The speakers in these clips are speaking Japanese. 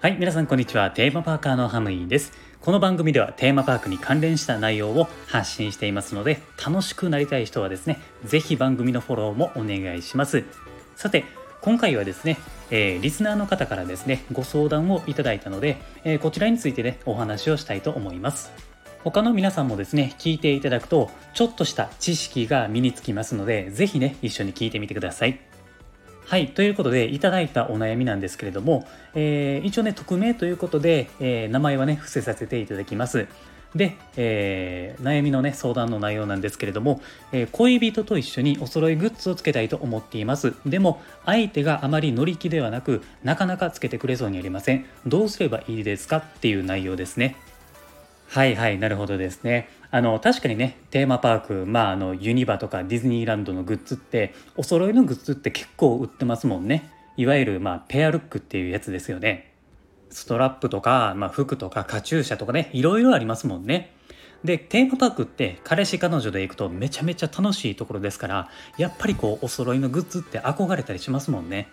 はい、皆さんこんにちは。テーマパーカーのハムイです。この番組ではテーマパークに関連した内容を発信していますので、楽しくなりたい人はですね、ぜひ番組のフォローもお願いします。さて、今回はですね、えー、リスナーの方からですね、ご相談をいただいたので、えー、こちらについてね、お話をしたいと思います。他の皆さんもですね、聞いていただくと、ちょっとした知識が身につきますので、ぜひね、一緒に聞いてみてください。はい、ということで、いただいたお悩みなんですけれども、えー、一応ね、匿名ということで、え名前はね、伏せさせていただきます。で、えー、悩みのね相談の内容なんですけれども、えー、恋人と一緒にお揃いグッズをつけたいと思っていますでも相手があまり乗り気ではなくなかなかつけてくれそうにありませんどうすればいいですかっていう内容ですねはいはいなるほどですね。あの確かにねテーマパークまああのユニバとかディズニーランドのグッズってお揃いのグッズって結構売ってますもんね。いわゆるまあペアルックっていうやつですよね。ストラップとか、まあ、服とかカチューシャとかねいろいろありますもんね。でテーマパークって彼氏彼女で行くとめちゃめちゃ楽しいところですからやっぱりこうお揃いのグッズって憧れたりしますもんね。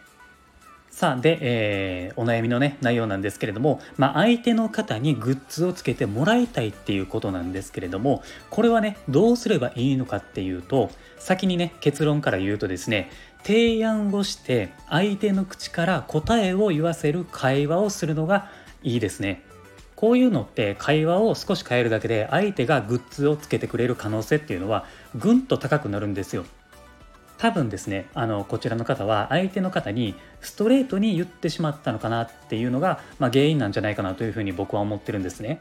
さあで、えー、お悩みのね内容なんですけれども、まあ、相手の方にグッズをつけてもらいたいっていうことなんですけれどもこれはねどうすればいいのかっていうと先にね結論から言うとですね提案をして相手の口から答えを言わせる会話をするのがいいですね。こういうのって会話を少し変えるだけで相手がグッズをつけてくれる可能性っていうのはぐんと高くなるんですよ。多分ですねあのこちらの方は相手の方にストレートに言ってしまったのかなっていうのが、まあ、原因なんじゃないかなというふうに僕は思ってるんですね。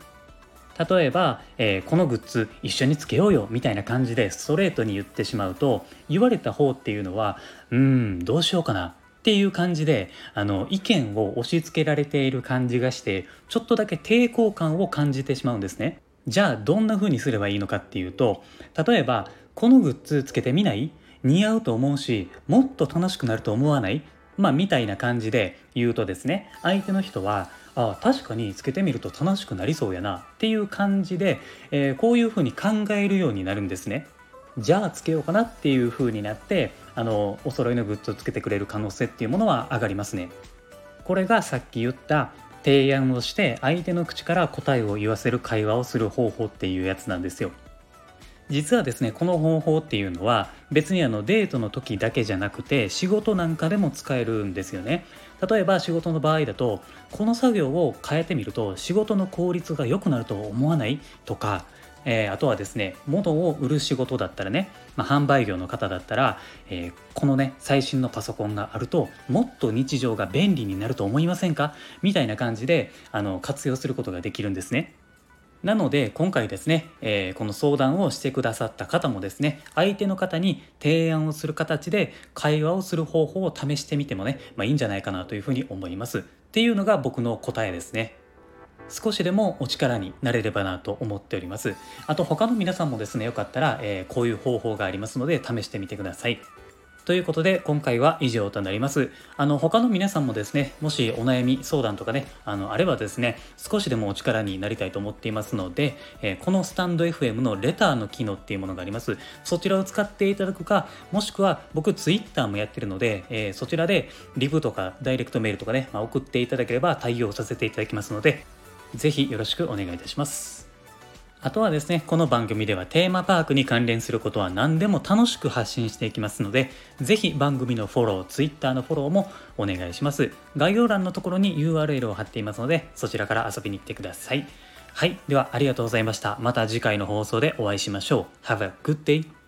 例えば、えー、このグッズ一緒につけようよみたいな感じでストレートに言ってしまうと言われた方っていうのはうんどうしようかなっていう感じであの意見を押し付けられている感じがしてちょっとだけ抵抗感を感じてしまうんですね。じゃあどんな風にすればいいのかっていうと例えばこのグッズつけてみない似合うと思うしもっと楽しくなると思わない？まあみたいな感じで言うとですね相手の人はあ確かにつけてみると楽しくなりそうやなっていう感じで、えー、こういうふうに考えるようになるんですね。じゃあつけようかなっていう風になってあのお揃いのグッズをつけてくれる可能性っていうものは上がりますね。これがさっき言った提案をして相手の口から答えを言わせる会話をする方法っていうやつなんですよ。実はですねこの方法っていうのは別にあのデートの時だけじゃなくて仕事なんかでも使えるんですよね。例えば仕事の場合だとこの作業を変えてみると仕事の効率が良くなると思わない？とかえー、あとはですね物を売る仕事だったらね、まあ、販売業の方だったら、えー、このね最新のパソコンがあるともっと日常が便利になると思いませんか？みたいな感じであの活用することができるんですね。なので今回ですね、えー、この相談をしてくださった方もですね相手の方に提案をする形で会話をする方法を試してみてもね、まあ、いいんじゃないかなというふうに思います。っていうのが僕の答えですね。少しでもお力になれればなと思っております。あと他の皆さんもですねよかったら、えー、こういう方法がありますので試してみてください。ということで今回は以上となります。あの他の皆さんもですね、もしお悩み相談とかね、あのあればですね、少しでもお力になりたいと思っていますので、えー、このスタンド FM のレターの機能っていうものがあります。そちらを使っていただくか、もしくは僕 Twitter もやってるので、えー、そちらでリプとかダイレクトメールとかね、まあ、送っていただければ対応させていただきますので、ぜひよろしくお願いいたします。あとはですね、この番組ではテーマパークに関連することは何でも楽しく発信していきますので、ぜひ番組のフォロー、Twitter のフォローもお願いします。概要欄のところに URL を貼っていますので、そちらから遊びに来てください。はい。では、ありがとうございました。また次回の放送でお会いしましょう。Have a good day!